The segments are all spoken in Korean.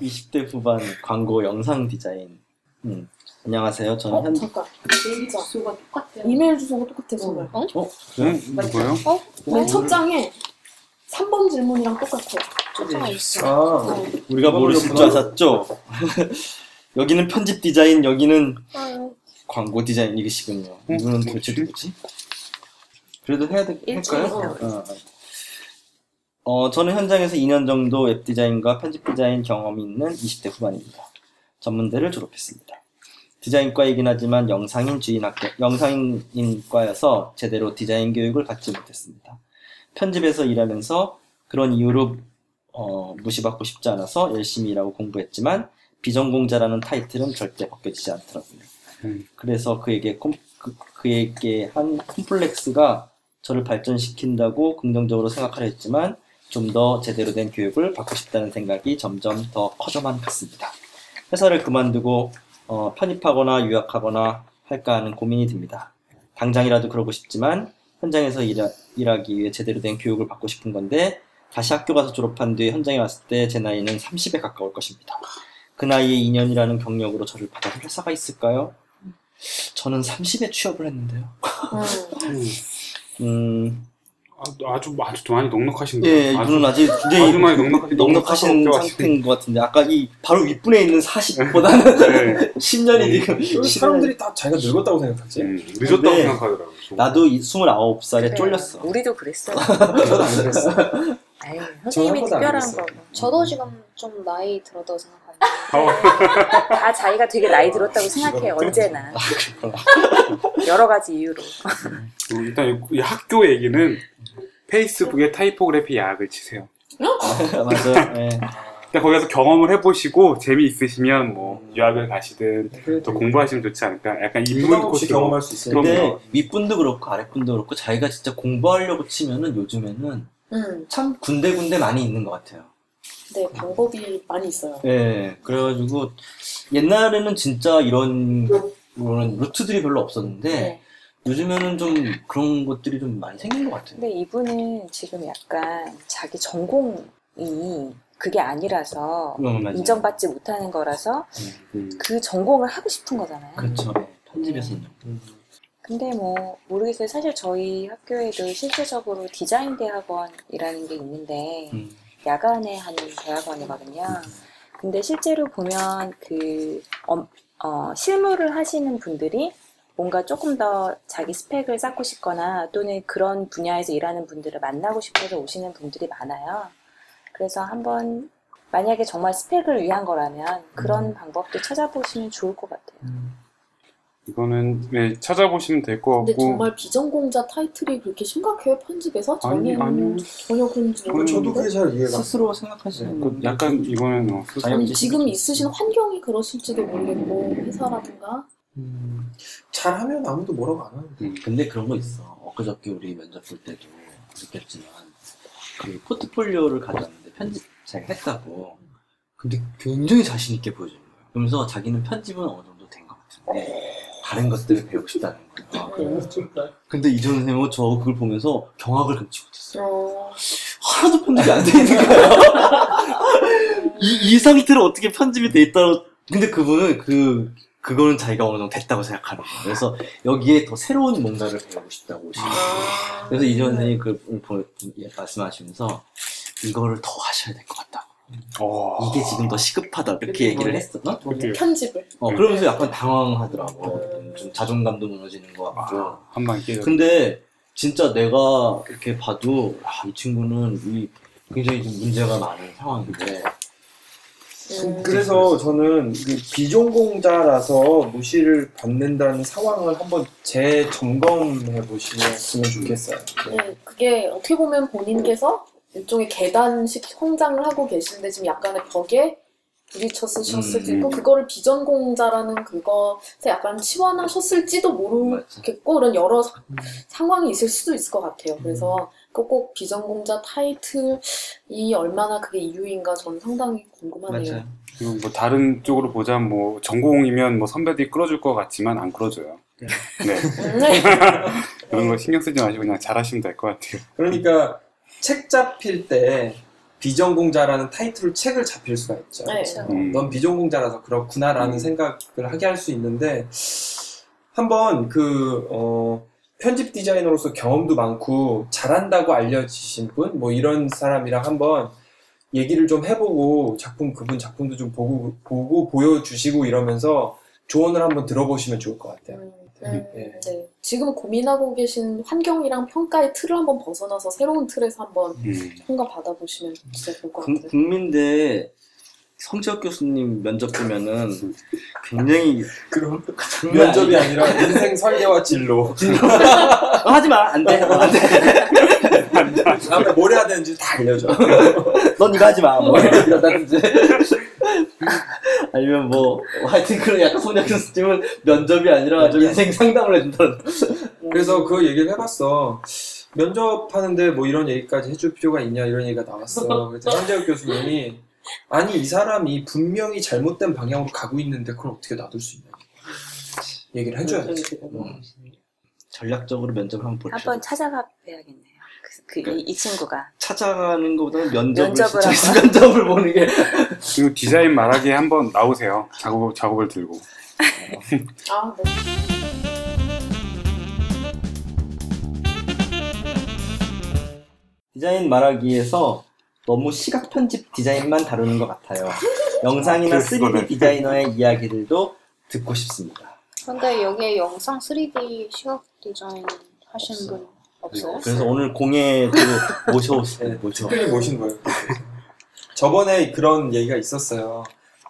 20대 후반 광고 영상 디자인. 음. 안녕하세요. 저는 어 현. 잠깐 메일 주소가 똑같아요. 이메일 주소가 똑같아 정말 어? 어? 네? 이거요? 맨첫 장에 3번 질문이랑 똑같아 쫓아와 있어. 아, 어. 우리가 모르실 줄 아셨죠? 여기는 편집 디자인, 여기는 광고 디자인이시군요. 어, 이분은 도대체 뭐지? 누구지? 그래도 해야 될, 일주일 할까요? 있다고 어, 어, 저는 현장에서 2년 정도 웹 디자인과 편집 디자인 경험이 있는 20대 후반입니다. 전문대를 졸업했습니다. 디자인과이긴 하지만 영상인 주인학교, 영상인과여서 제대로 디자인 교육을 받지 못했습니다. 편집에서 일하면서 그런 이유로 어, 무시받고 싶지 않아서 열심히 일하고 공부했지만 비전공자라는 타이틀은 절대 벗겨지지 않더라고요. 음. 그래서 그에게 콤, 그, 그에게 한 콤플렉스가 저를 발전시킨다고 긍정적으로 생각하려 했지만 좀 더 제대로 된 교육을 받고 싶다는 생각이 점점 더 커져만 갔습니다. 회사를 그만두고 어, 편입하거나 유학하거나 할까 하는 고민이 듭니다. 당장이라도 그러고 싶지만 현장에서 일하, 일하기 위해 제대로 된 교육을 받고 싶은 건데 다시 학교 가서 졸업한 뒤에 현장에 왔을 때 제 나이는 30에 가까울 것입니다. 그 나이에 2년이라는 경력으로 저를 받아줄 회사가 있을까요? 저는 30에 취업을 했는데요. 음. 음, 아, 아주 아주 많이 넉넉하신데요. 예, 아주, 이분은 아직 굉장히 아주 많이 넉넉하신 넉넉하신 상태인 것 같은데 아까 이 바로 윗분에 있는 40보다는 네. 10년이 지금 여기 10년이 사람들이 다 자기가 늙었다고 생각하지? 음, 늦었다고 근데 생각하더라고요. 나도 이 29살에 그래. 쫄렸어. 우리도 그랬어요. 저도 안 그랬어. 아유, 전 선생님이 한 번도 안 특별한. 거. 저도 지금 좀 나이 들었다고 생각합니 다. 다 자기가 되게 나이 들었다고 생각해 언제나 그렇구나. 여러 가지 이유로. 음, 일단 이, 이 학교 얘기는 페이스북에 타이포그래피 야학을 치세요. 맞아. 예. 일단 거기 가서 경험을 해보시고 재미있으시면 뭐 유학을 가시든 또 공부하시면 좋지 않을까. 약간 부담 인문 없이 코스로. 경험할 수. 근데 그럼요. 윗분도 그렇고 아랫분도 그렇고 자기가 진짜 공부하려고 치면은 요즘에는 음. 참 군데군데 많이 있는 것 같아요. 네 방법이 많이 있어요 예. 그래가지고 옛날에는 진짜 이런 그런 루트들이 별로 없었는데 네. 요즘에는 좀 그런 것들이 좀 많이 생긴 것 같아요. 근데 이분은 지금 약간 자기 전공이 그게 아니라서 음, 맞아요. 인정받지 못하는 거라서 음. 그 전공을 하고 싶은 거잖아요. 그렇죠. 예. 편집에서는. 음. 근데 뭐 모르겠어요. 사실 저희 학교에도 실질적으로 디자인 대학원이라는 게 있는데 음. 야간에 하는 대학원이거든요. 근데 실제로 보면 그 어, 어, 실무를 하시는 분들이 뭔가 조금 더 자기 스펙을 쌓고 싶거나 또는 그런 분야에서 일하는 분들을 만나고 싶어서 오시는 분들이 많아요. 그래서 한번 만약에 정말 스펙을 위한 거라면 그런 방법도 찾아보시면 좋을 것 같아요. 이거는 네, 찾아보시면 될 것 근데 같고. 정말 비전공자 타이틀이 그렇게 심각해요 편집에서? 아니, 저는 아니. 전혀 그런 줄 어, 저도 모르는데 그게 잘 이해가 안 스스로 생각하시는 그 분들 약간 이거는 어, 스스로- 아니 지금 있으신 환경이 그러실지도 모르겠고 회사라든가 음, 잘하면 아무도 뭐라고 안 하는데. 음. 근데 그런 거 있어. 엊그저께 우리 면접 볼 때도 느꼈지만 그 포트폴리오를 가져왔는데 편집 잘 했다고. 근데 굉장히 자신 있게 보여준 거예요. 그러면서 자기는 편집은 어느 정도 된 것 같은데 다른 것들을 배우고 싶다는 거예요. 근데 이전 선생님은 저 그걸 보면서 경악을 금치 못했어요. 어, 하나도 편집이 안 돼 있는 거예요. 이, 이 상태로 어떻게 편집이 돼 있다고. 근데 그분은 그, 그거는 자기가 어느 정도 됐다고 생각하는 거예요. 그래서 여기에 더 새로운 뭔가를 배우고 싶다고 오시는 거예요. 그래서 이전 선생님이 그 보- 예, 말씀하시면서 이거를 더 하셔야 될 것 같다 고. 어. 이게 지금 더 시급하다. 이렇게 얘기를 했어. 어? 그때 편집을 어, 그러면서 약간 당황하더라고. 좀 자존감도 무너지는 것 같고. 아, 한방 깨져. 근데 진짜 내가 이렇게 봐도 아, 이 친구는 이 굉장히 좀 문제가 많은 상황인데 음. 그래서 저는 그 비전공자라서 무시를 받는다는 상황을 한번 재점검해 보시면 좋겠어요. 네, 그게 어떻게 보면 본인께서 일종의 계단식 성장을 하고 계시는데 지금 약간의 벽에 부딪혔으셨을 수도 있고 음. 그거를 비전공자라는 그것에 약간 치환하셨을지도 모르겠고 그런 여러 사- 상황이 있을 수도 있을 것 같아요. 그래서 그꼭 비전공자 타이틀이 얼마나 그게 이유인가 저는 상당히 궁금하네요. 그리고 뭐 다른 쪽으로 보자면 뭐 전공이면 뭐 선배들이 끌어줄 것 같지만 안 끌어줘요. 네. 네. 네. 그런 거 신경 쓰지 마시고 그냥 잘하시면 될 것 같아요. 그러니까 책 잡힐 때 비전공자라는 타이틀을 책을 잡힐 수가 있죠. 네. 음. 넌 비전공자라서 그렇구나라는 음. 생각을 하게 할 수 있는데 한번 그 어, 편집 디자이너로서 경험도 많고 잘한다고 알려지신 분 뭐 이런 사람이랑 한번 얘기를 좀 해보고 작품 그분 작품도 좀 보고 보고 보여주시고 이러면서 조언을 한번 들어보시면 좋을 것 같아요. 음, 음, 예. 네. 지금 고민하고 계신 환경이랑 평가의 틀을 한번 벗어나서 새로운 틀에서 한번 음. 평가 받아보시면 진짜 좋을 것 국- 같아요. 국민대 성재혁 교수님 면접 보면은 굉장히 그럼 면접이. 아니라 인생 설계와 진로. 어, 하지 마, 안 돼, 어, 안 돼. 다음에 뭘 해야 되는지 다 알려줘. 넌 이거 하지 마, 뭐 이러다든지. 아니면 뭐 하여튼 그런 약간 성재혁 교수님은 면접이 아니라 좀 인생 상담을 해준다는. 그래서 그 얘기를 해봤어. 면접하는데 뭐 이런 얘기까지 해줄 필요가 있냐 이런 얘기가 나왔어. 그래서 현재혁 교수님이 아니 이 사람이 분명히 잘못된 방향으로 가고 있는데 그걸 어떻게 놔둘 수 있냐 얘기를 해줘야지. 음. 전략적으로 면접을 한번 보죠. 한번 찾아가 봐야겠네요. 그, 그, 이, 이 친구가. 찾아가는 것보다는 면접을 면접을 면접을 보는 게 그리고 디자인 말하기에 한번 나오세요. 작업, 작업을 들고. 아, 네. 디자인 말하기에서 너무 시각 편집 디자인만 다루는 것 같아요. 영상이나 아, 3D 그거네. 디자이너의 이야기들도 듣고 싶습니다. 근데 여기에 영상 3D 시각 디자인 하시는 분 없어요? 그래서 오늘 공예도 모셔오세요. 모셔. 특별히 모신 거예요. 저번에 그런 얘기가 있었어요.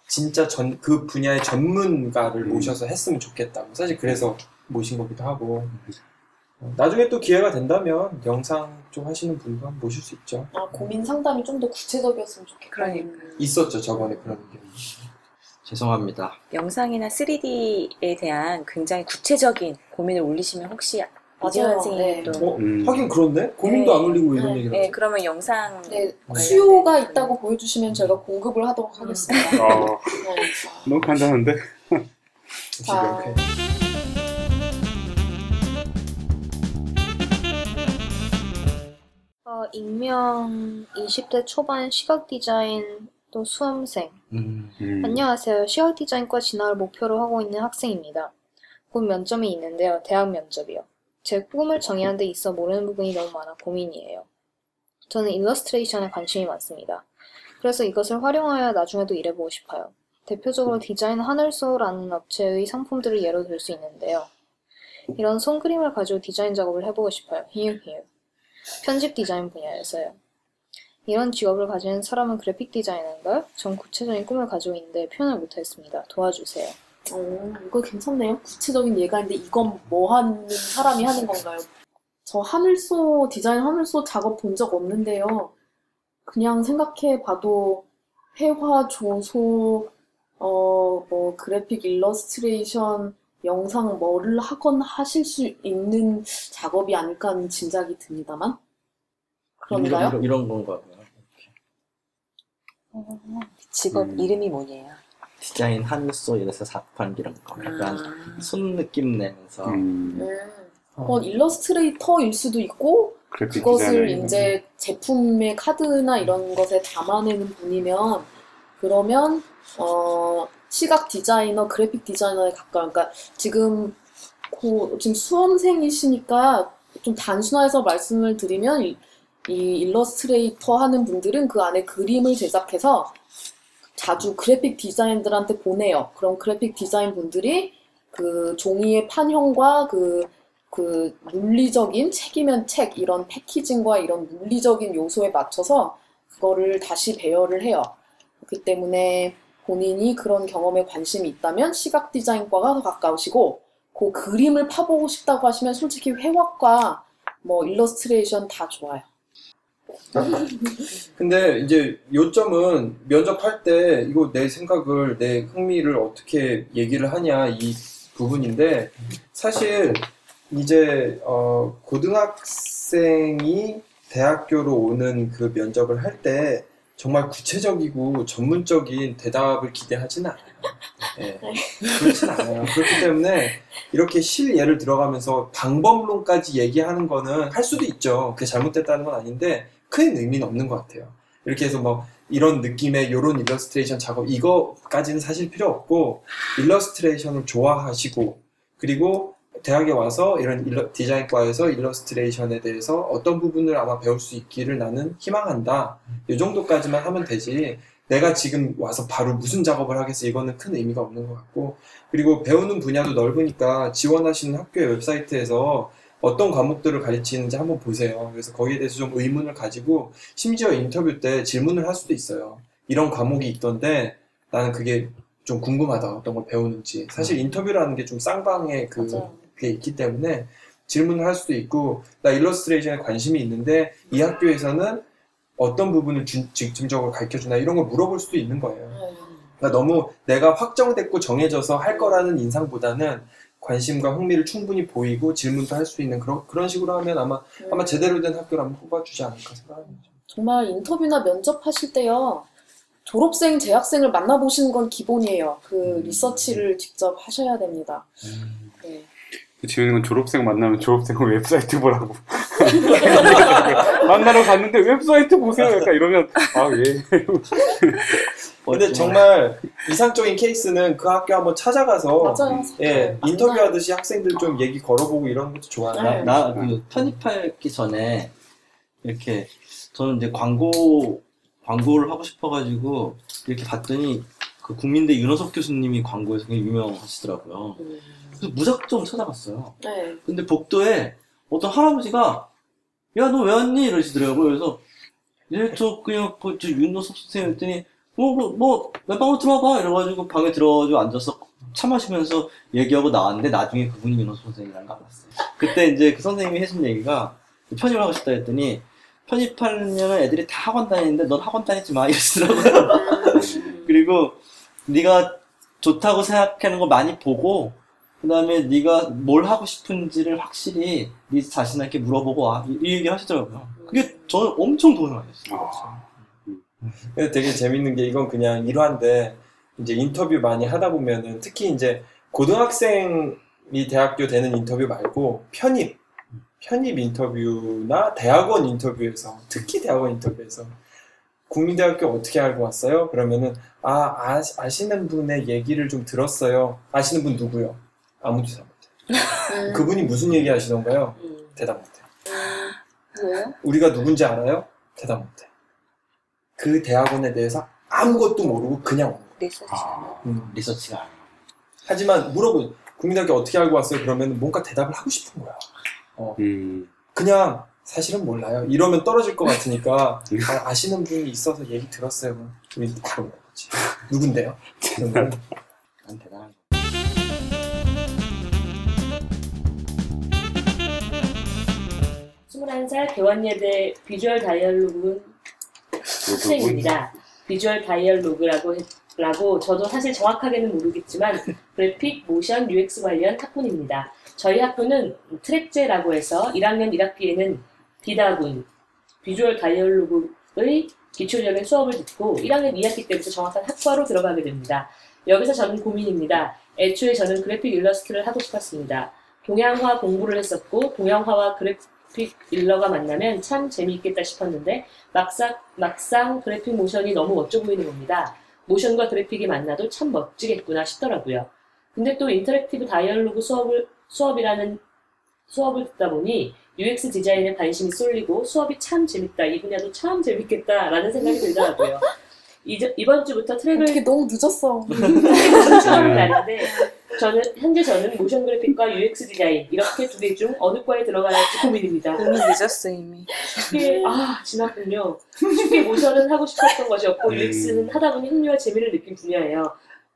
진짜 전 그 분야의 전문가를 음. 모셔서 했으면 좋겠다고. 사실 그래서 모신 거기도 하고. 어, 나중에 또 기회가 된다면 영상 좀 하시는 분도 한번 모실 수 있죠. 아, 고민 상담이 좀 더 구체적이었으면 좋겠다. 그러니까. 있었죠 저번에 그런 의견. 죄송합니다. 영상이나 3D에 대한 굉장히 구체적인 고민을 올리시면 혹시. 이재현 네. 선생님도 어? 음. 하긴 그런데 고민도 네. 안 올리고 왜 이런 네. 얘기를 네, 하지? 그러면 영상 네, 관련된- 수요가 있다고 보여주시면 저희가 공급을 하도록 하겠습니다. 어, 네. 너무 간단한데? 자. 명쾌. 어, 익명 20대 초반 시각 디자인 또 수험생. 음, 음. 안녕하세요. 시각 디자인과 진학을 목표로 하고 있는 학생입니다. 곧 면접이 있는데요. 대학 면접이요. 제 꿈을 정의하는 데 있어 모르는 부분이 너무 많아 고민이에요. 저는 일러스트레이션에 관심이 많습니다. 그래서 이것을 활용하여 나중에도 일해보고 싶어요. 대표적으로 디자인 하늘소라는 업체의 상품들을 예로 들 수 있는데요. 이런 손그림을 가지고 디자인 작업을 해보고 싶어요. 히읗히읗. 편집 디자인 분야에서요. 이런 직업을 가진 사람은 그래픽 디자이너인가요? 전 구체적인 꿈을 가지고 있는데 표현을 못하겠습니다. 도와주세요. 어, 이거 괜찮네요. 구체적인 예가인데 이건 뭐 하는 사람이 하는 건가요? 저 하늘소, 디자인 하늘소 작업 본 적 없는데요. 그냥 생각해 봐도 회화, 조소, 어, 뭐, 그래픽 일러스트레이션, 영상 뭐를 하건 하실 수 있는 작업이 아닐까 하는 짐작이 듭니다만. 그런가요? 이런, 이런 건가 봐요. 직업 음. 이름이 뭐예요? 디자인 한소 이래서 사판 이런 거. 약간 아, 손 느낌 내면서 음. 음, 그건 일러스트레이터일 수도 있고, 그래픽 그것을. 이제 제품의 카드나 이런 것에 담아내는 분이면 그러면 어 시각 디자이너, 그래픽 디자이너에 가까운 그러니까 지금 고, 지금 수험생이시니까 좀 단순화해서 말씀을 드리면 이, 이 일러스트레이터 하는 분들은 그 안에 그림을 제작해서 자주 그래픽 디자인들한테 보내요. 그럼 그래픽 디자인 분들이 그 종이의 판형과 그 그 물리적인 책이면 책 이런 패키징과 이런 물리적인 요소에 맞춰서 그거를 다시 배열을 해요. 그렇기 때문에 본인이 그런 경험에 관심이 있다면 시각 디자인과가 더 가까우시고 그 그림을 파보고 싶다고 하시면 솔직히 회화과 뭐 일러스트레이션 다 좋아요. 근데 이제 요점은 면접할 때 이거 내 생각을 내 흥미를 어떻게 얘기를 하냐 이 부분인데 사실 이제 어 고등학생이 대학교로 오는 그 면접을 할 때 정말 구체적이고 전문적인 대답을 기대하지는 않아요. 예, 그렇진 않아요. 그렇기 때문에 이렇게 실예를 들어가면서 방법론까지 얘기하는 거는 할 수도 있죠. 그게 잘못됐다는 건 아닌데 큰 의미는 없는 것 같아요. 이렇게 해서 뭐 이런 느낌의 요런 일러스트레이션 작업 이거까지는 사실 필요 없고 일러스트레이션을 좋아하시고 그리고 대학에 와서 이런 일러- 디자인과에서 일러스트레이션에 대해서 어떤 부분을 아마 배울 수 있기를 나는 희망한다. 이 정도까지만 하면 되지. 내가 지금 와서 바로 무슨 작업을 하겠어. 이거는 큰 의미가 없는 것 같고. 그리고 배우는 분야도 넓으니까 지원하시는 학교의 웹사이트에서 어떤 과목들을 가르치는지 한번 보세요. 그래서 거기에 대해서 좀 의문을 가지고 심지어 인터뷰 때 질문을 할 수도 있어요. 이런 과목이 있던데 나는 그게 좀 궁금하다. 어떤 걸 배우는지. 사실 인터뷰라는 게 좀 쌍방의 그 맞아요. 그게 있기 때문에 질문을 할 수도 있고 나 일러스트레이션에 관심이 있는데 이 학교에서는 어떤 부분을 중- 중점적으로 가르쳐 주나 이런 걸 물어볼 수도 있는 거예요. 네. 그러니까 너무 내가 확정됐고 정해져서 할 거라는 인상보다는 관심과 흥미를 충분히 보이고 질문도 할 수 있는 그런 그런 식으로 하면 아마 아마 제대로 된 학교를 한번 뽑아주지 않을까 생각합니다. 정말 인터뷰나 면접하실 때요. 졸업생, 재학생을 만나보시는 건 기본이에요. 그 리서치를 직접 하셔야 됩니다. 네. 재밌는 건 졸업생 만나면 졸업생 웹사이트 보라고. 만나러 갔는데 웹사이트 보세요. 약간 이러면 아 예. 근데 정말 이상적인 케이스는 그 학교 한번 찾아가서 맞아요. 예 네, 인터뷰하듯이 학생들 좀 얘기 걸어보고 이런 것도 좋아요. 네. 나그 편입하기 전에 이렇게 저는 이제 광고 광고를 하고 싶어가지고 이렇게 봤더니 그 국민대 윤호석 교수님이 광고에서 굉장히 유명하시더라고요. 음, 그래서 무작정 찾아갔어요. 네. 근데 복도에 어떤 할아버지가 야 너 왜 왔니 이러시더라고요. 그래서 예 저 그냥 그 저 윤호석 선생님 했더니 뭐뭐 왼방으로 들어와봐 이래가지고 방에 들어가지고 앉아서 차 마시면서 얘기하고 나왔는데 나중에 그분이 윤호석 선생님이란 거 알았어요. 그때 이제 그 선생님이 해준 얘기가 편입을 하고 싶다 했더니 편입하려면 애들이 다 학원 다니는데 넌 학원 다니지 마 이러시더라고요. 그리고 네가 좋다고 생각하는 거 많이 보고 그 다음에 네가 뭘 하고 싶은지를 확실히 네 자신에게 물어보고 와. 이, 이 얘기 하시더라고요. 그게 저는 엄청 도움이 많이 됐어요. 아, 근데 되게 재밌는 게 이건 그냥 일화인데 이제 인터뷰 많이 하다 보면은 특히 이제 고등학생이 대학교 되는 인터뷰 말고 편입 편입 인터뷰나 대학원 인터뷰에서 특히 대학원 인터뷰에서 국민대학교 어떻게 알고 왔어요? 그러면은 아, 아 아시는 분의 얘기를 좀 들었어요. 아시는 분 누구요? 아무도 대답 못해. 음, 그분이 무슨 얘기 하시던가요? 음, 대답 못해. 우리가 누군지 알아요? 대답 못해. 그 대학원에 대해서 아무것도 모르고 그냥 오는 거야. 리서치. 아, 음. 리서치가. 하지만 물어보 국민대학교 어떻게 알고 왔어요? 그러면 뭔가 대답을 하고 싶은 거야. 음. 그냥 사실은 몰라요. 이러면 떨어질 것 같으니까 아, 시는 분이 있어서 얘기 들었어요. 그럼 우리 바로 물어보지. 누군데요? 21살 대원예대 비주얼 다이얼로그 학생입니다. visual dialogue라고 했- 라고 저도 사실 정확하게는 모르겠지만 그래픽, 모션, UX 관련 학문입니다. 저희 학교는 트랙제라고 해서 1학년 1학기에는 비다군, visual dialogue의 기초적인 수업을 듣고 1학년 2학기 때부터 정확한 학과로 들어가게 됩니다. 여기서 저는 고민입니다. 애초에 저는 그래픽 일러스트를 하고 싶었습니다. 동양화 공부를 했었고 동양화와 그래픽 일러가 만나면 참 재미있겠다 싶었는데 막상, 막상 그래픽 모션이 너무 멋져 보이는 겁니다. 모션과 그래픽이 만나도 참 멋지겠구나 싶더라고요. 근데 또 interactive dialogue 수업을, 수업이라는 수업을 듣다 보니 UX 디자인에 관심이 쏠리고 수업이 참 재밌다. 이 분야도 참 재밌겠다라는 생각이 들더라고요. 이제, 이번 주부터 트랙을 어떻게 너무 늦었어. 추천하는 날인데 저는 현재 저는 모션 그래픽과 UX 디자인 이렇게 두 개 중 어느 과에 들어가야 할지 고민입니다. 이미 늦었어 이미. 쉽게 아 지났군요. 쉽게 모션은 하고 싶었던 것이었고 음. UX는 하다 보니 흥미와 재미를 느낀 분야예요.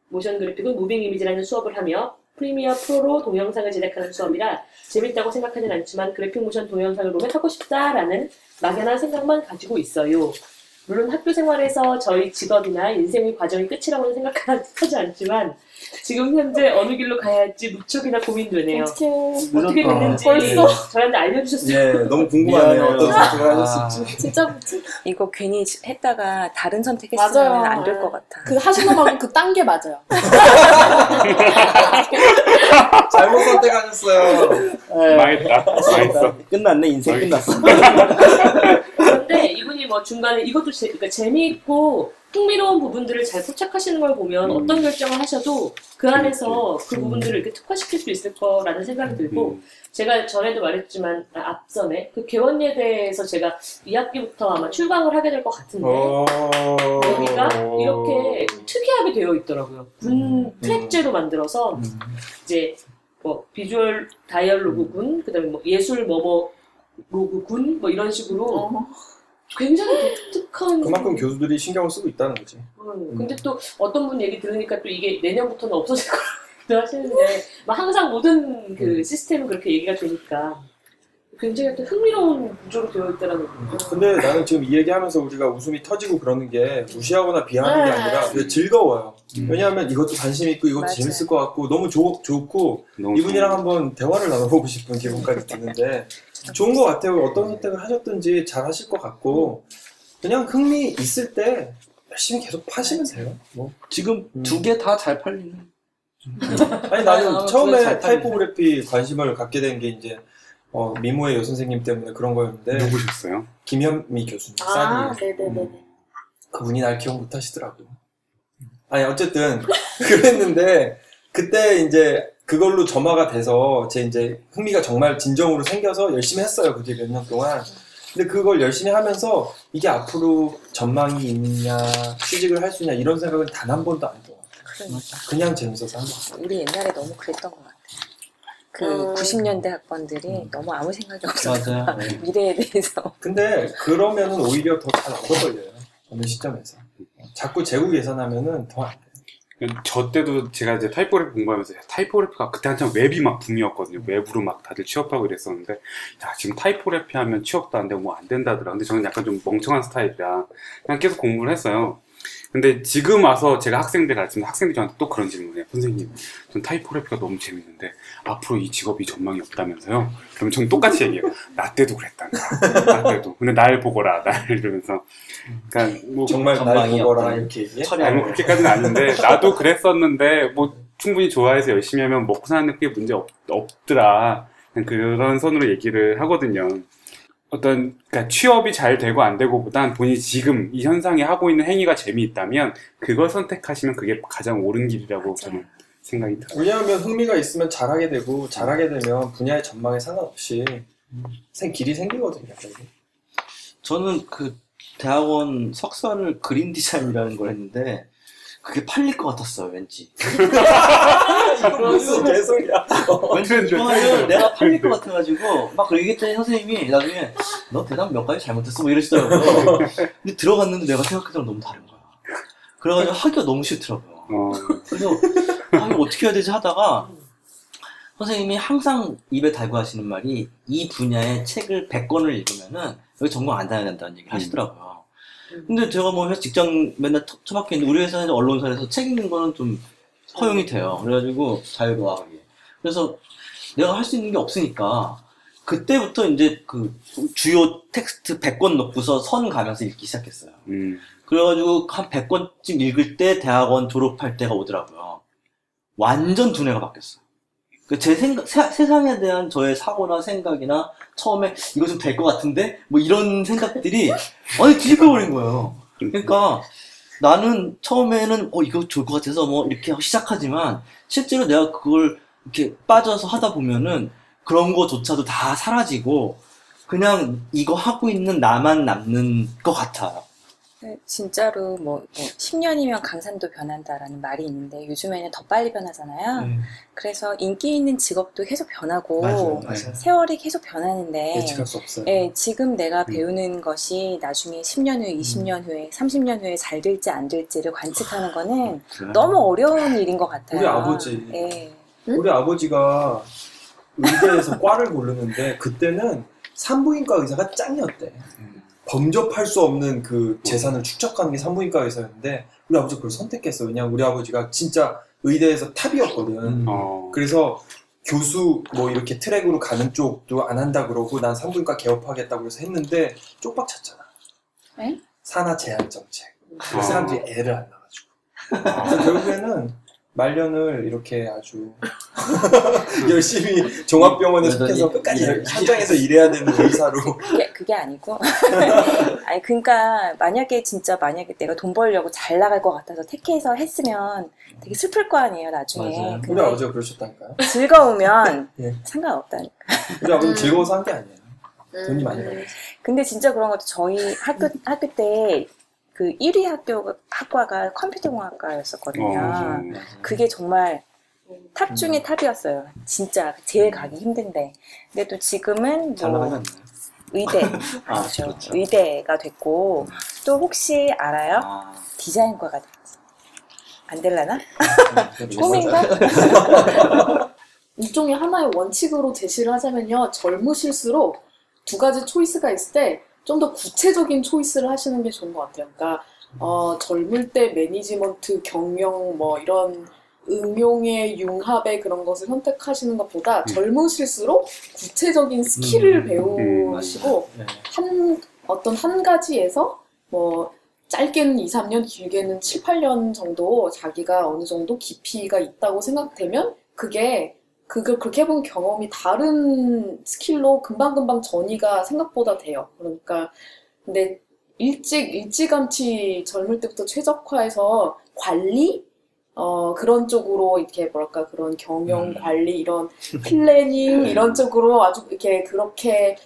모션 그래픽은 moving image라는 수업을 하며 프리미어 프로로 동영상을 제작하는 수업이라 재밌다고 생각하진 않지만 그래픽 모션 동영상을 보면 하고 싶다라는 막연한 생각만 가지고 있어요. 물론 학교 생활에서 저희 직업이나 인생의 과정이 끝이라고는 생각하지 않지만 지금 현재 어느 길로 가야 할지 무척이나 고민되네요. 어떻게 어떻게 늦었다. 됐는지 벌써? 저한테 알려주셨으면 예, 너무 궁금하네요. 미안해요. 어떤 선택을 아. 하셨을지. 진짜 뭐지? 이거 괜히 했다가 다른 선택했으면 맞아요. 안 될 것 같아. 그 하시는 말고 그딴 게 맞아요. 잘못 선택하셨어요. 망했다. 망했어. 끝났네 인생 끝났어. 그런데 사람들이 뭐 중간에 이것도 재, 그러니까 재미있고 흥미로운 부분들을 잘 포착하시는 걸 보면 음. 어떤 결정을 하셔도 그 안에서 그 부분들을 이렇게 특화시킬 수 있을 거라는 생각이 들고 음. 제가 전에도 말했지만 아, 앞전에 그 개원예대에서 제가 2학기부터 아마 출강을 하게 될 것 같은데 어... 여기가 이렇게 특이하게 되어 있더라고요. 군 트랙제로 만들어서 음. 이제 뭐 비주얼 다이얼로그군, 그다음에 뭐 예술 뭐뭐 로그군 뭐 이런 식으로 어. 굉장히 독특한 그만큼 교수들이 신경을 쓰고 있다는 거지. 음, 근데 또 어떤 분 얘기 들으니까 또 이게 내년부터는 없어질 거라고 하시는데 막 항상 모든 그 시스템은 그렇게 얘기가 되니까 굉장히 또 흥미로운 구조로 되어 있다라는 거죠. 근데 나는 지금 이 얘기하면서 우리가 웃음이 터지고 그러는 게 무시하거나 비하하는 게 네. 아니라 되게 즐거워요. 음. 왜냐하면 이것도 관심 있고 이것도 맞아요. 재밌을 것 같고 너무 좋, 좋고 너무 이분이랑 좋은- 한번 대화를 나눠보고 싶은 기분까지 드는데 좋은 것 같아요. 어떤 선택을 하셨든지 잘 하실 것 같고 그냥 흥미 있을 때 열심히 계속 파시면 돼요. 뭐. 지금 음. 두개 다 잘 팔리는. 아니 나는 아, 처음에 타이포그래피 관심을 갖게 된 게 이제 어, 미모의 여선생님 때문에 그런 거였는데 누구셨어요? 김현미 교수님 아, 싸디 네네네네. 그분이 날 기억 못 하시더라고. 아니, 어쨌든, 그랬는데, 그때 이제 그걸로 점화가 돼서 제 이제 흥미가 정말 진정으로 생겨서 열심히 했어요. 그게 몇 년 동안. 근데 그걸 열심히 하면서 이게 앞으로 전망이 있냐, 취직을 할 수 있냐, 이런 생각은 단 한 번도 안 들어요. 그러니까. 그냥 재밌어서 한 거. 우리 옛날에 너무 그랬던 것 같아요. 그 음. 90년대 학번들이 너무 아무 생각이. 네. 미래에 대해서. 근데 그러면은 오히려 더 잘 얻어 걸려요. 어느 시점에서. 자꾸 재고 계산하면은 더 안 돼요. 저 때도 제가 이제 타이포그래피 공부하면서 야, 타이포그래피가 그때 한참 웹이 막 붐이었거든요. 웹으로 막 다들 취업하고 이랬었는데 야 지금 타이포그래피 하면 취업도 안 되고 뭐 안 된다더라. 근데 저는 약간 좀 멍청한 스타일이라 그냥 계속 공부를 했어요. 근데 지금 와서 제가 학생들 가르치면 학생들이 저한테 또 그런 질문을 해요. 선생님, 전 타이포그래피가 너무 재밌는데 앞으로 이 직업이 전망이 없다면서요? 그럼 전 똑같이 얘기해요. 나 때도 그랬단다. 나 때도. 근데 날 보거라. 날 이러면서. 그러니까 뭐 정말 날 전망이 보거라, 이렇게 얘기해? 아니 뭐. 그렇게까지는 아닌데 나도 그랬었는데 뭐 충분히 좋아해서 열심히 하면 먹고 사는 데 크게 문제 없, 없더라 그냥 그런 선으로 얘기를 하거든요 어떤 그러니까 취업이 잘 되고 안 되고보단 본인이 지금 이 현상에 하고 있는 행위가 재미있다면 그걸 선택하시면 그게 가장 옳은 길이라고 저는 생각이 들어요 왜냐하면 흥미가 있으면 잘하게 되고 잘하게 되면 분야의 전망에 상관없이 생 길이 생기거든요. 저는 그 대학원 석사를 그린 디자인이라는 걸 했는데 그게 팔릴 것 같았어요, 왠지. 이거 무슨 개소리야? 왠지 이거는 내가 팔릴 것 같아가지고 막 그렇게 얘기했더니 선생님이 나중에 너 대답 몇 가지 잘못했어 뭐 이러시더라고요. 근데 들어갔는데 내가 생각했던 건 너무 다른 거야. 그래가지고 하기가 너무 싫더라고요. 어, 그래서 아 이거 어떻게 해야 되지 하다가 선생님이 항상 입에 달고 하시는 말이 이 분야의 책을 100권을 읽으면은 여기 전공 안 다녀야 된다는 얘기를 하시더라고요. 근데 제가 뭐 회사 직장 맨날 처- 처박혀 있는데 우리 회사는 언론사에서 책 읽는 거는 좀 허용이 돼요. 그래가지고 자유로하게. 그래서 내가 할 수 있는 게 없으니까 그때부터 이제 그 주요 텍스트 100권 넣고서 선 가면서 읽기 시작했어요. 음, 그래가지고 한 100권쯤 읽을 때 대학원 졸업할 때가 오더라고요. 완전 두뇌가 바뀌었어요. 그 제 생각, 세, 세상에 대한 저의 사고나 생각이나 처음에 이거 좀 될 것 같은데? 뭐 이런 생각들이 아니 뒤집혀버린 거예요. 그러니까 나는 처음에는 어 이거 좋을 것 같아서 뭐 이렇게 시작하지만 실제로 내가 그걸 이렇게 빠져서 하다 보면은 그런 거조차도 다 사라지고 그냥 이거 하고 있는 나만 남는 것 같아요. 네, 진짜로 뭐, 뭐 10년이면 강산도 변한다라는 말이 있는데 요즘에는 더 빨리 변하잖아요. 그래서 인기 있는 직업도 계속 변하고 맞아요, 맞아요. 세월이 계속 변하는데 예측할 수 없어요. 예, 지금 내가 배우는 것이 나중에 10년 후에, 20년 후에, 30년 후에 잘 될지 안 될지를 관측하는 거는 너무 어려운 일인 것 같아요. 우리 아버지. 예. 우리 아버지가 의대에서 과를 고르는데 그때는 산부인과 의사가 짱이었대. 범접할 수 없는 그 재산을 축적하는 게 산부인과 의사였는데 우리 아버지가 그걸 선택했어. 왜냐면 우리 아버지가 진짜 의대에서 탑이었거든. 음. 어, 그래서 교수 뭐 이렇게 트랙으로 가는 쪽도 안 한다 그러고 난 산부인과 개업하겠다고 해서 했는데 쪽박 찼잖아. 에? 산하 제한 정책. 어. 그 사람들이 애를 안 낳아가지고. 그래서 결국에는 말년을 이렇게 아주 열심히 종합병원에 속해서 이- 끝까지 이- 현장에서 일해야 되는 의사로 그게, 그게 아니고. 아니, 그러니까, 만약에 진짜, 만약에 내가 돈 벌려고 잘 나갈 것 같아서 택해서 했으면 되게 슬플 거 아니에요, 나중에. 맞아요. 우리 근데 아버지가 그러셨다니까요. 즐거우면 예. 상관없다니까. 우리 아버지 음. 즐거워서 한 게 아니에요. 음. 돈이 많이 벌어요. 근데 진짜 그런 것도 저희 학교, 학교 때 그 1위 학교, 학과가 컴퓨터공학과였었거든요. 어, 그게 정말 top 중에 top이었어요. 진짜 제일 가기 힘든데. 근데 또 지금은 잘 뭐? 의대, 아, 그렇죠. 그렇죠. 의대가 됐고 또 혹시 알아요? 아, 디자인과가 됐지. 안 될라나? 네, 꿈인가? 일종의 하나의 원칙으로 제시를 하자면요. 젊으실수록 두 가지 choice가 있을 때 좀 더 구체적인 choice를 하시는 게 좋은 것 같아요. 그러니까 어, 젊을 때 매니지먼트, 경영 뭐 이런 응용의 융합의 그런 것을 선택하시는 것보다 음. 젊으실수록 구체적인 skill을 음, 배우시고 네. 한 어떤 한 가지에서 뭐 짧게는 2, 3년, 길게는 7, 8년 정도 자기가 어느 정도 깊이가 있다고 생각되면 그게 그걸 그렇게 해본 경험이 다른 skill로 금방금방 전이가 생각보다 돼요. 그러니까 근데 일찍 일찌감치 젊을 때부터 최적화해서 관리 어 그런 쪽으로 이렇게 뭐랄까 그런 경영 음. 관리 이런 planning 이런 쪽으로 아주 이렇게 그렇게.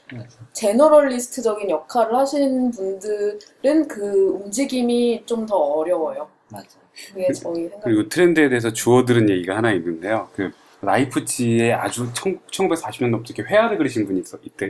제너럴리스트적인 역할을 하시는 분들은 그 움직임이 좀 더 어려워요. 맞아. 그게 저희 생각. 그리고 트렌드에 대해서 주워 들은 얘기가 하나 있는데요. 그 라이프치에 아주 1940년대부터 이렇게 회화를 그리신 분이 있,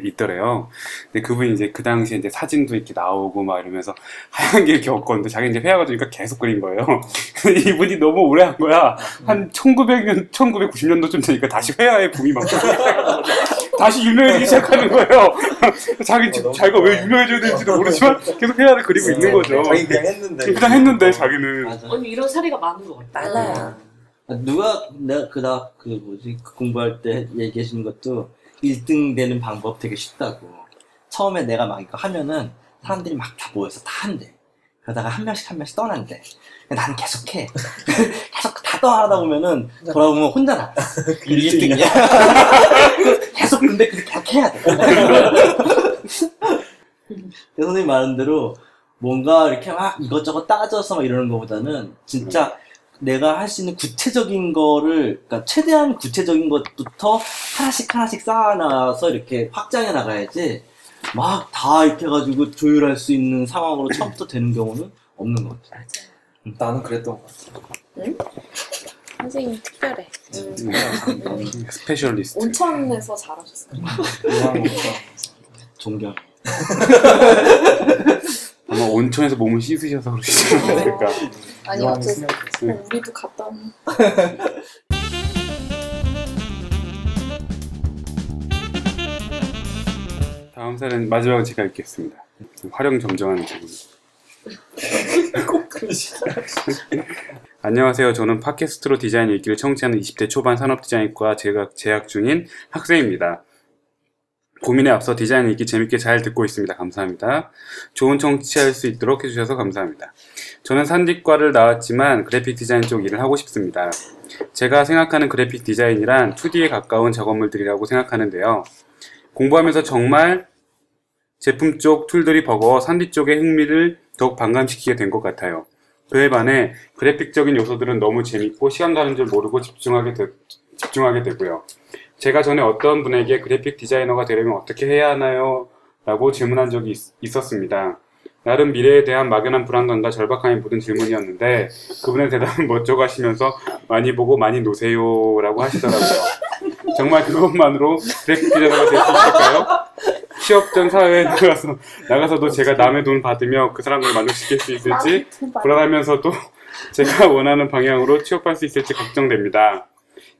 있, 더래요 근데 그분이 이제 그 당시에 이제 사진도 이렇게 나오고 막 이러면서 하얀 게 이렇게 없거든요. 자기 이제 회화가 되니까 계속 그린 거예요. 근데 이분이 너무 오래 한 거야. 한 1900년, 1990년도쯤 되니까 다시 회화의 붐이 막 다시 유명해지기 시작하는 거예요. 자기 어, 자기가 왜. 유명해져야 되는지도 모르지만 계속 회화를 그리고 있는 거죠. 자기 그냥 했는데. 그냥 했는데 자기는 맞아. 아니 이런 사례가 많은 것 같아요. 많아요. 누가 내가 그다 그 뭐지 그 공부할 때 얘기해 주는 것도 1등 되는 방법 되게 쉽다고. 처음에 내가 막 이거 하면은 사람들이 막 다 모여서 다 한대. 그러다가 한 명씩 한 명씩 떠난대. 나는 계속해. 계속 다 떠나다 보면은 돌아보면 혼자 나. 1등이야. 계속 근데 그렇게 계속 해야 돼. 그 선생님 말한 대로 뭔가 이렇게 막 이것저것 따져서 막 이러는 것보다는 진짜 내가 할 수 있는 구체적인 거를, 그러니까 최대한 구체적인 것부터 하나씩 하나씩 쌓아놔서 이렇게 확장해 나가야지, 막 다 이렇게 해가지고 조율할 수 있는 상황으로 처음부터 되는 경우는 없는 것 같아요. 나는 그랬던 것 같아. 선생님 특별해. 음, specialist. 온천에서 잘하셨어요. 존경. 아마 온천에서 몸을 씻으셔서 그러시지 않을까. 아니 이왕 어쨌든. 어, 우리도 갔다 온. 다음 사연 마지막으로 제가 읽겠습니다. 활용 점정하는 질문. 꼭 그러시다. 안녕하세요. 저는 팟캐스트로 디자인 읽기를 청취하는 20대 초반 산업 디자인과 제가 재학 중인 학생입니다. 고민에 앞서 디자인 읽기 재밌게 잘 듣고 있습니다. 감사합니다. 좋은 청취할 수 있도록 해주셔서 감사합니다. 저는 산디과를 나왔지만 그래픽 디자인 쪽 일을 하고 싶습니다. 제가 생각하는 그래픽 디자인이란 2D에 가까운 작업물들이라고 생각하는데요. 공부하면서 정말 제품 쪽 툴들이 버거워 산디 쪽의 흥미를 더욱 반감시키게 된 것 같아요. 그에 반해 그래픽적인 요소들은 너무 재밌고 시간 가는 줄 모르고 집중하게, 되, 집중하게 되고요. 제가 전에 어떤 분에게 그래픽 디자이너가 되려면 어떻게 해야 하나요? 라고 질문한 적이 있, 었습니다 나름 미래에 대한 막연한 불안감과 절박함이 묻은 질문이었는데 그분의 대답은 멋쩍어 하시면서 많이 보고 많이 노세요 라고 하시더라고요. 정말 그것만으로 그래픽 디자이너가 될 수 있을까요? 취업 전 사회에 나가서, 나가서도 제가 남의 돈 받으며 그 사람을 만족시킬 수 있을지 불안하면서도 제가 원하는 방향으로 취업할 수 있을지 걱정됩니다.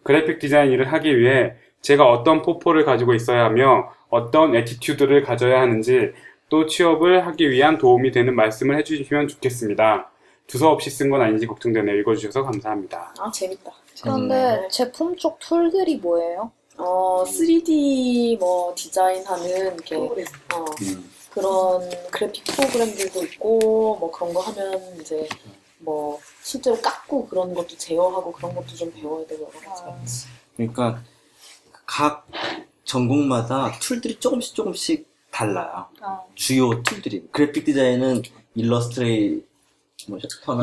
그래픽 디자인 일을 하기 위해 제가 어떤 포포를 가지고 있어야 하며 어떤 애티튜드를 가져야 하는지 또 취업을 하기 위한 도움이 되는 말씀을 해주시면 좋겠습니다. 두서 없이 쓴 건 아닌지 걱정되네요. 읽어주셔서 감사합니다. 아 재밌다. 그런데 제품 쪽 tool들이 뭐예요? 어 3D 뭐 디자인하는 이렇게 어, 음. 그런 그래픽 프로그램들도 있고 뭐 그런 거 하면 이제 뭐 실제로 깎고 그런 것도 제어하고 그런 것도 좀 배워야 되고 여러 가지가 있지. 그러니까 각 전공마다 tool들이 조금씩 조금씩 달라요. 어. 주요 tool들이. 그래픽 디자인은 일러스트레이터나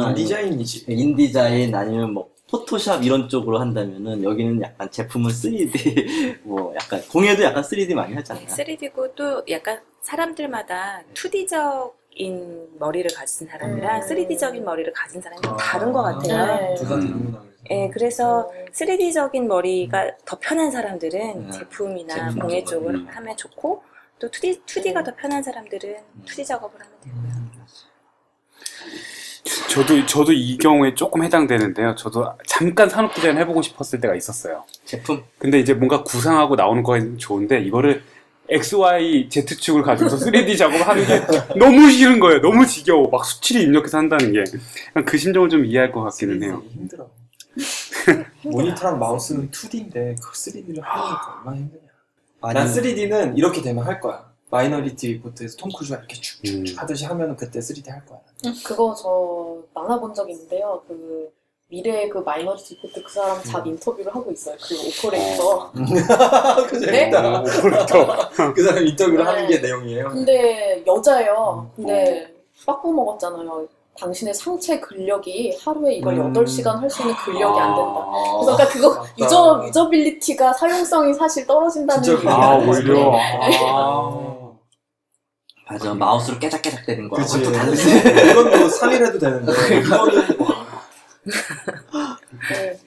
인디자인이지. 인디자인 아니면 뭐 포토샵 이런 쪽으로 한다면은 여기는 약간 제품은 3D 뭐 약간 공예도 약간 3D 많이 하잖아요. 3D고 또 약간 사람들마다 2D적인 머리를 가진 사람이랑 음. 3D적인 머리를 가진 사람이 좀 아. 다른 것 같아요. 네. 둘다 되는구나. 그래서. 예, 그래서 3D적인 머리가 더 편한 사람들은 음. 제품이나 제품 공예 쪽으로. 쪽을 음. 하면 좋고 또 2D, 2D가 더 편한 사람들은 음. 2D 작업을 하면 되고요. 저도 저도 이 경우에 조금 해당되는데요. 저도 잠깐 산업 디자인 해보고 싶었을 때가 있었어요. 제품 근데 이제 뭔가 구상하고 나오는 거는 좋은데 이거를 X, Y, Z축을 가지고서 3D 작업을 하는 게 너무 싫은 거예요. 너무 지겨워. 막 수치를 입력해서 한다는 게. 그 심정을 좀 이해할 것 같기는 해요. 힘들어. 모니터랑 마우스는 2D인데 그 3D를 하니까 얼마나 힘드냐. 난 3D는 이렇게 되면 할 거야. 마이너리티 리포트에서 톰 크루즈가 이렇게 쭉쭉 음. 하듯이 하면 그때 3D 할 거야. 그거 저 만화 본 적 있는데요. 그 미래의 그 마이너리티 리포트 그 사람 job 인터뷰를 하고 있어요. 그 오퍼레이터. 그 네? 재밌다. 오퍼레이터. 그 사람 인터뷰를 하는 게 네. 내용이에요. 근데 여자예요. 근데 빠꾸 먹었잖아요. 당신의 상체 근력이 하루에 이걸 음. 8시간 할 수 있는 근력이 안 된다. 아, 그래서 그러니까 그거 맞다. user, usability가 사용성이 사실 떨어진다는 얘기가 아. 오히려. 아. 맞아 마우스로 깨작깨작 되는 거. 그치. 또 다르지. 이건 뭐 3일 해도 되는데, 이거는 뭐 네.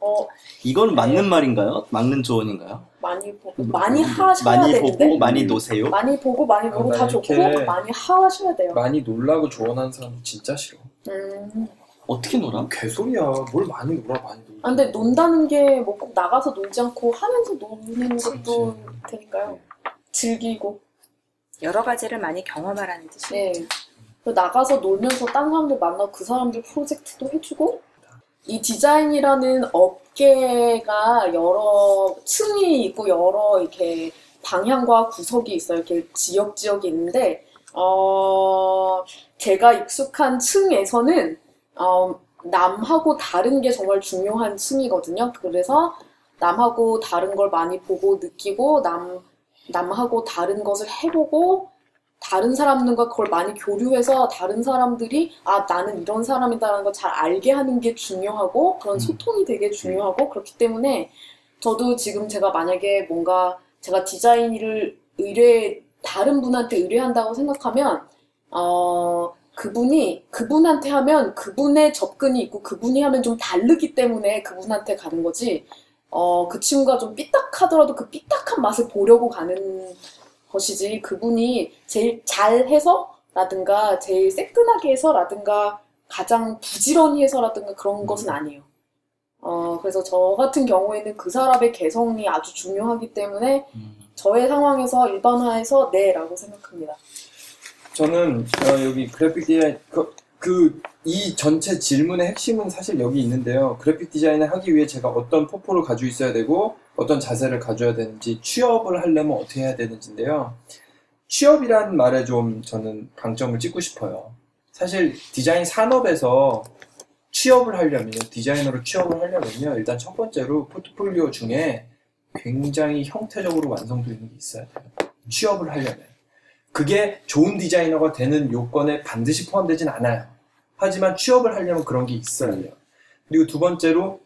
어, 이건 맞는 말인가요? 맞는 조언인가요? 많이 보고, 많이 하셔야 많이 되는데. 보고 많이 노세요. 많이 보고, 많이 보고 아, 다나 좋고, 이렇게 많이 하셔야 돼요. 많이 놀라고 조언하는 사람 진짜 싫어. 음. 어떻게 놀아? 개소리야. 뭘 많이 놀아, 많이 놀아. 아, 근데 논다는 게 뭐 꼭 나가서 놀지 않고 하면서 노는 것도 되니까요. 즐기고. 여러 가지를 많이 경험하라는 뜻이에요. 네. 그 나가서 놀면서 딴 사람들 만나고 그 사람들 프로젝트도 해주고 이 디자인이라는 업계가 여러 층이 있고 여러 이렇게 방향과 구석이 있어요. 이렇게 지역 지역이 있는데 어 제가 익숙한 층에서는 어, 남하고 다른 게 정말 중요한 층이거든요. 그래서 남하고 다른 걸 많이 보고 느끼고 남 남하고 다른 것을 해보고 다른 사람들과 그걸 많이 교류해서 다른 사람들이 아 나는 이런 사람이다라는 걸 잘 알게 하는 게 중요하고 그런 소통이 되게 중요하고 그렇기 때문에 저도 지금 제가 만약에 뭔가 제가 디자인을 의뢰 다른 분한테 의뢰한다고 생각하면 어 그분이 그분한테 하면 그분의 접근이 있고 그분이 하면 좀 다르기 때문에 그분한테 가는 거지. 어 그 친구가 좀 삐딱하더라도 그 삐딱한 맛을 보려고 가는 것이지 그분이 제일 잘해서라든가 제일 새끈하게 해서라든가 가장 부지런히 해서라든가 그런 것은 아니에요. 어 그래서 저 같은 경우에는 그 사람의 개성이 아주 중요하기 때문에 음. 저의 상황에서 일반화해서 네라고 생각합니다. 저는 어, 여기 그래픽 디자인 그 이 전체 질문의 핵심은 사실 여기 있는데요. 그래픽 디자인을 하기 위해 제가 어떤 포포를 가지고 있어야 되고 어떤 자세를 가져야 되는지 취업을 하려면 어떻게 해야 되는지인데요. 취업이라는 말에 좀 저는 방점을 찍고 싶어요. 사실 디자인 산업에서 취업을 하려면요, 디자이너로 취업을 하려면요, 일단 첫 번째로 포트폴리오 중에 굉장히 형태적으로 완성도 있는 게 있어야 돼요. 취업을 하려면. 그게 좋은 디자이너가 되는 요건에 반드시 포함되진 않아요. 하지만 취업을 하려면 그런 게 있어야 돼요. 그리고 두 번째로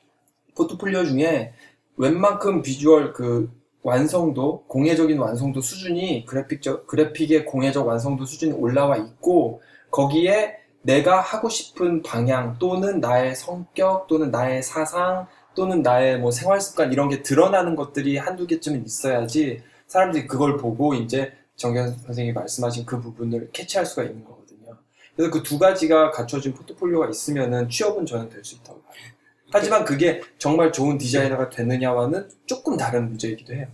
포트폴리오 중에 웬만큼 비주얼 그 완성도, 공예적인 완성도 수준이 그래픽적, 그래픽의 공예적 완성도 수준이 올라와 있고 거기에 내가 하고 싶은 방향 또는 나의 성격 또는 나의 사상 또는 나의 뭐 생활 습관 이런 게 드러나는 것들이 한두 개쯤은 있어야지 사람들이 그걸 보고 이제 정경 선생님이 말씀하신 그 부분을 캐치할 수가 있는 거거든요. 그래서 그 두 가지가 갖춰진 포트폴리오가 있으면은 취업은 저는 될 수 있다고 봐요. 하지만 그게 정말 좋은 디자이너가 되느냐와는 조금 다른 문제이기도 해요.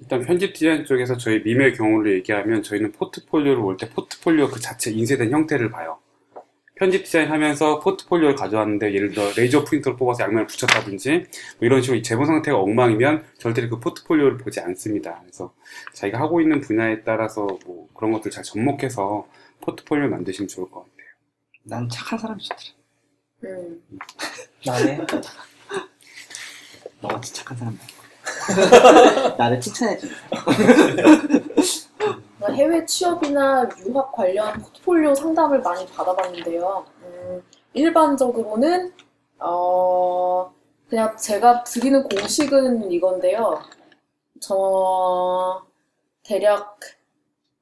일단 편집 디자인 쪽에서 저희 밈의 경우를 얘기하면 저희는 포트폴리오를 볼 때 포트폴리오 그 자체 인쇄된 형태를 봐요. 편집 디자인 하면서 포트폴리오를 가져왔는데 예를 들어 레이저 프린터를 뽑아서 양면을 붙였다든지 뭐 이런 식으로 제본 상태가 엉망이면 절대로 그 포트폴리오를 보지 않습니다. 그래서 자기가 하고 있는 분야에 따라서 뭐 그런 것들 잘 접목해서 포트폴리오 만드시면 좋을 것 같아요. 난 착한 사람이 좋더라. 음. 나네. 너 같은 착한 사람 나를 칭찬해줘. 해외 취업이나 유학 관련 포트폴리오 상담을 많이 받아봤는데요. 음, 일반적으로는 어, 그냥 제가 드리는 공식은 이건데요. 저 대략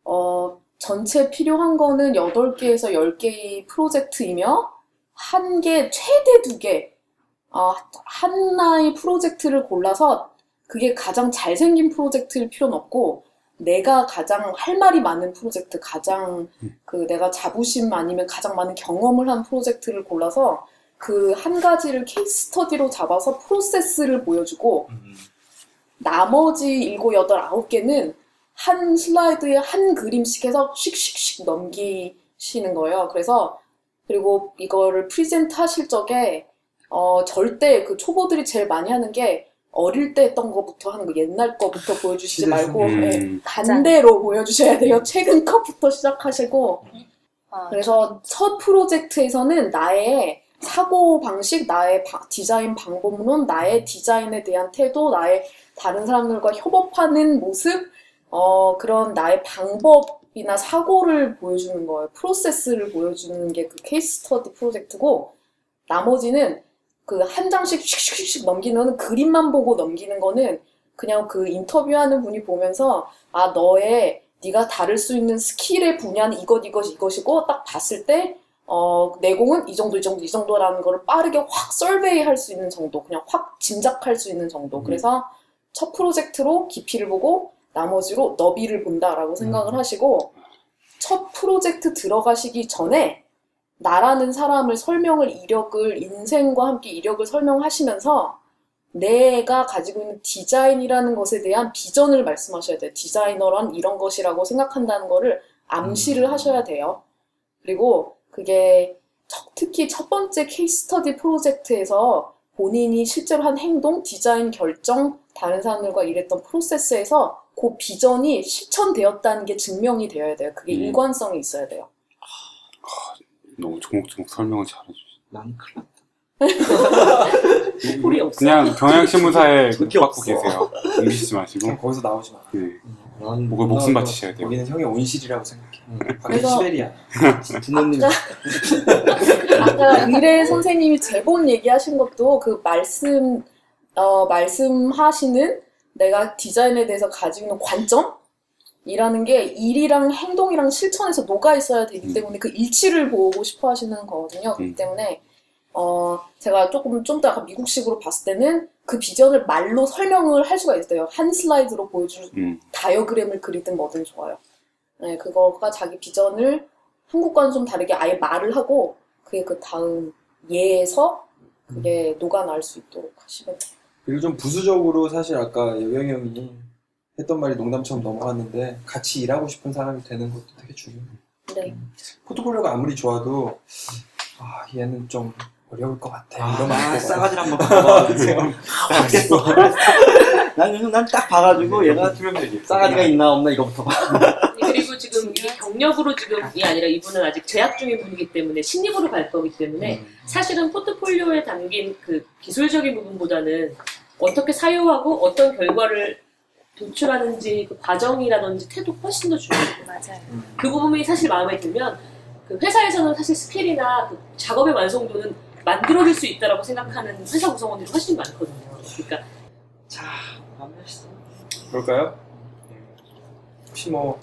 어, 전체 필요한 거는 8개에서 10개의 프로젝트이며 한 개, 최대 두 개, 어, 하나의 프로젝트를 골라서 그게 가장 잘생긴 프로젝트일 필요는 없고 내가 가장 할 말이 많은 프로젝트, 가장 그 내가 자부심 아니면 가장 많은 경험을 한 프로젝트를 골라서 그 한 가지를 케이스 스터디로 잡아서 프로세스를 보여주고 나머지 일곱, 여덟, 아홉 개는 한 슬라이드에 한 그림씩 해서 씩씩씩 넘기시는 거예요. 그래서 그리고 이거를 present 하실 적에 어, 절대 그 초보들이 제일 많이 하는 게 어릴 때 했던 거부터 하는 거 옛날 거부터 보여주시지 말고 음. 반대로 보여주셔야 돼요. 최근 것부터 시작하시고 아, 그래서 첫 프로젝트에서는 나의 사고 방식, 나의 바- 디자인 방법론, 나의 디자인에 대한 태도, 나의 다른 사람들과 협업하는 모습, 어, 그런 나의 방법 이나 사고를 보여주는 거예요. 프로세스를 보여주는 게 그 케이스 스터디 프로젝트고, 나머지는 그 한 장씩 슉슉슉 넘기는 그림만 보고 넘기는 거는 그냥 그 인터뷰하는 분이 보면서 아 너의 네가 다룰 수 있는 스킬의 분야는 이것 이것 이것이고 딱 봤을 때 어, 내공은 이 정도 이 정도 이 정도라는 거를 빠르게 확 survey 할 수 있는 정도 그냥 확 짐작할 수 있는 정도 음. 그래서 첫 프로젝트로 깊이를 보고 나머지로 너비를 본다라고 생각을 하시고 첫 프로젝트 들어가시기 전에 나라는 사람을 설명을 이력을 인생과 함께 이력을 설명하시면서 내가 가지고 있는 디자인이라는 것에 대한 비전을 말씀하셔야 돼요. 디자이너란 이런 것이라고 생각한다는 거를 암시를 하셔야 돼요. 그리고 그게 첫- 특히 첫 번째 케이스 스터디 프로젝트에서 본인이 실제로 한 행동, 디자인 결정, 다른 사람들과 일했던 프로세스에서 그 비전이 실천되었다는 게 증명이 되어야 돼요. 그게 음. 일관성이 있어야 돼요. 너무 조목조목 설명을 잘해주시. 난 큰일 났다. 뿔이 없어. 그냥 경향신문사에 그게 받고 없어. 계세요. 옮기시지 마시고. 거기서 나오지 마. 네. 난 목을 목숨 바치셔야 돼요. 여기는 형의 온실이라고 생각해. 음. 밖에 그래서- 시베리아. 부모님 아까 의뢰 선생님이 제본 얘기하신 것도 그 말씀, 어, 말씀하시는 내가 디자인에 대해서 가지고 있는 관점 이라는 게 일이랑 행동이랑 실천에서 녹아 있어야 되기 음. 때문에 그 일치를 보고 싶어 하시는 거거든요. 그렇기 음. 때문에, 어, 제가 조금 좀 더 약간 미국식으로 봤을 때는 그 비전을 말로 설명을 할 수가 있어요. 한 슬라이드로 보여줄 음. 다이어그램을 그리든 뭐든 좋아요. 네, 그거가 자기 비전을 한국과는 좀 다르게 아예 말을 하고 그게 그 다음 예에서 그게 녹아날 수 있도록 하시면 돼요. 그리고 좀 부수적으로 사실 아까 여경 형이 했던 말이 농담처럼 넘어갔는데 같이 일하고 싶은 사람이 되는 것도 되게 중요해요. 네. 포트폴리오가 아무리 좋아도 아 얘는 좀 어려울 것 같아. 아, 이러면 안 아. 싸가지를 한번 봐봐. 알겠어. 나는 난딱 봐가지고 얘가 싸가지가 있나 없나 이거부터 봐. 경력으로 지금이 아니라 이분은 아직 재학 중인 분이기 때문에 신입으로 갈 거기 때문에 사실은 포트폴리오에 담긴 그 기술적인 부분보다는 어떻게 사용하고 어떤 결과를 도출하는지 그 과정이라든지 태도가 훨씬 더 중요해요. 맞아요. 그 부분이 사실 마음에 들면 그 회사에서는 사실 스킬이나 그 작업의 완성도는 만들어질 수 있다라고 생각하는 회사 구성원들이 훨씬 많거든요. 그러니까 자, 마무리하시죠. 그럴까요? 네. 혹시 뭐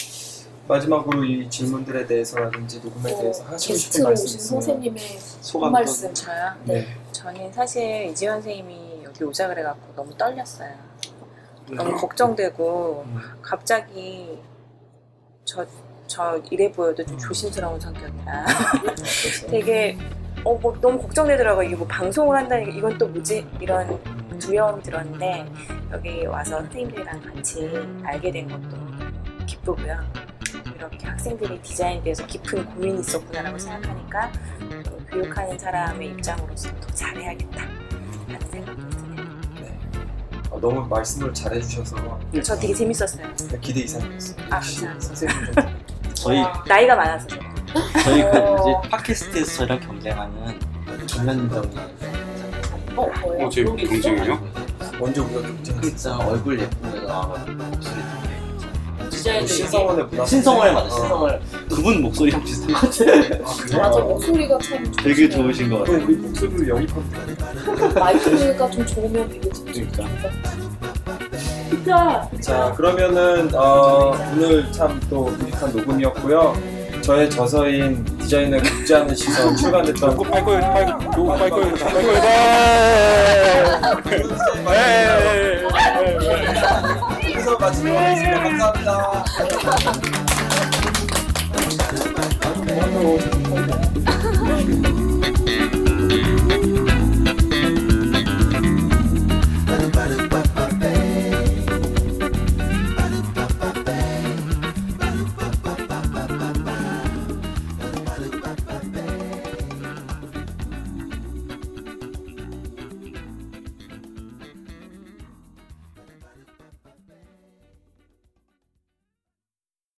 마지막으로 이 질문들에 대해서라든지 녹음에 대해서 하시고 싶은 게스트로 말씀 오신 있으면 선생님의 소감 한 말씀. 저요? 네. 저는 사실 이지원 선생님이 여기 오자 그래갖고 너무 떨렸어요. 네. 너무 걱정되고 음. 갑자기 저, 저 이래 보여도 좀 조심스러운 성격이라 되게 어, 뭐 너무 걱정되더라고요. 이게 뭐 방송을 한다는 게 이건 또 뭐지? 이런 두려움이 들었는데 여기 와서 선생님들이랑 같이 알게 된 것도 기쁘고요. 이렇게 학생들이 디자인에 대해서 깊은 고민이 있었구나라고 생각하니까 또 교육하는 사람의 입장으로서 더 잘해야겠다 라는 생각이 드네요. 어, 너무 말씀을 잘해주셔서 저 되게 재밌었어요. 기대 이상이었어요. 아, 감사합니다. 선생님들 저희 나이가 많아서 저희 그 어. 이제 팟캐스트에서 저희랑 경쟁하는 김현정의 어, 뭐예요? 어, 제? 동생이요? 먼저 우리가 경쟁 진짜 얼굴 예쁜 여자 나와가지고 목소리 디자인 신성원의 문화 신성월 맞아 어. 신성월 그분 목소리랑 비슷한 것 같아. 아, 그래? 맞아, 목소리가 참 되게. 좋으신 것 같아. 우리 목소리를 영입하면 마이크가 좀 좋으면 되게 그러니까. 진짜 자 그러면은 어, 오늘 참 또 유익한 녹음이었고요. 저의 저서인 디자인을 굽지 않은 시선 출간됐던 요거 빨 거예요, 빨, 요거 빨 거예요, 빨 거예요. 네. 여기서 와주셔서 네. 감사합니다. 감사합니다.